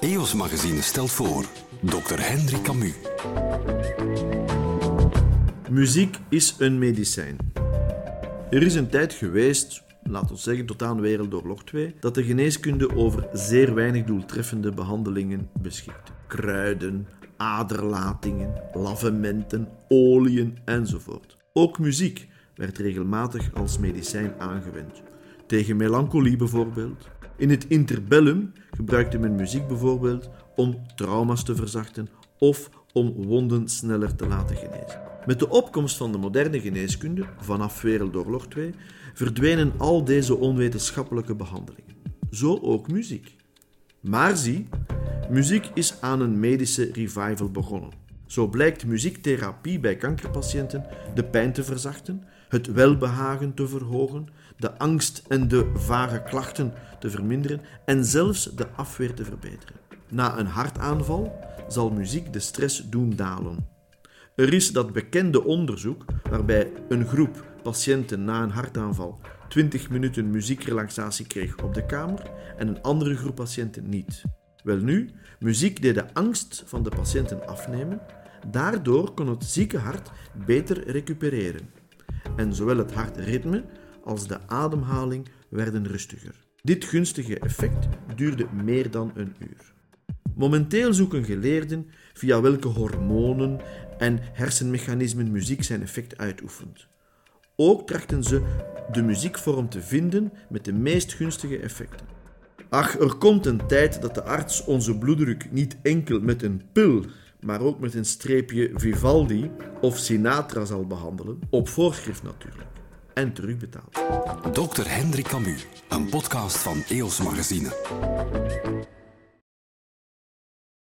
EOS Magazine stelt voor Dr. Henry Camus. Muziek is een medicijn. Er is een tijd geweest, laten we zeggen tot aan Wereldoorlog 2, dat de geneeskunde over zeer weinig doeltreffende behandelingen beschikte. Kruiden, aderlatingen, lavementen, oliën enzovoort. Ook muziek werd regelmatig als medicijn aangewend. Tegen melancholie bijvoorbeeld. In het interbellum gebruikte men muziek bijvoorbeeld om trauma's te verzachten of om wonden sneller te laten genezen. Met de opkomst van de moderne geneeskunde, vanaf Wereldoorlog 2, verdwenen al deze onwetenschappelijke behandelingen. Zo ook muziek. Maar zie, muziek is aan een medische revival begonnen. Zo blijkt muziektherapie bij kankerpatiënten de pijn te verzachten, het welbehagen te verhogen, de angst en de vage klachten te verminderen en zelfs de afweer te verbeteren. Na een hartaanval zal muziek de stress doen dalen. Er is dat bekende onderzoek waarbij een groep patiënten na een hartaanval 20 minuten muziekrelaxatie kreeg op de kamer en een andere groep patiënten niet. Welnu, muziek deed de angst van de patiënten afnemen, daardoor kon het zieke hart beter recupereren. En zowel het hartritme als de ademhaling werden rustiger. Dit gunstige effect duurde meer dan een uur. Momenteel zoeken geleerden via welke hormonen en hersenmechanismen muziek zijn effect uitoefent. Ook trachten ze de muziekvorm te vinden met de meest gunstige effecten. Ach, er komt een tijd dat de arts onze bloeddruk niet enkel met een pil, maar ook met een streepje Vivaldi of Sinatra zal behandelen, op voorschrift natuurlijk, en terugbetaald. Dr. Henry Camus, een podcast van EOS Magazine.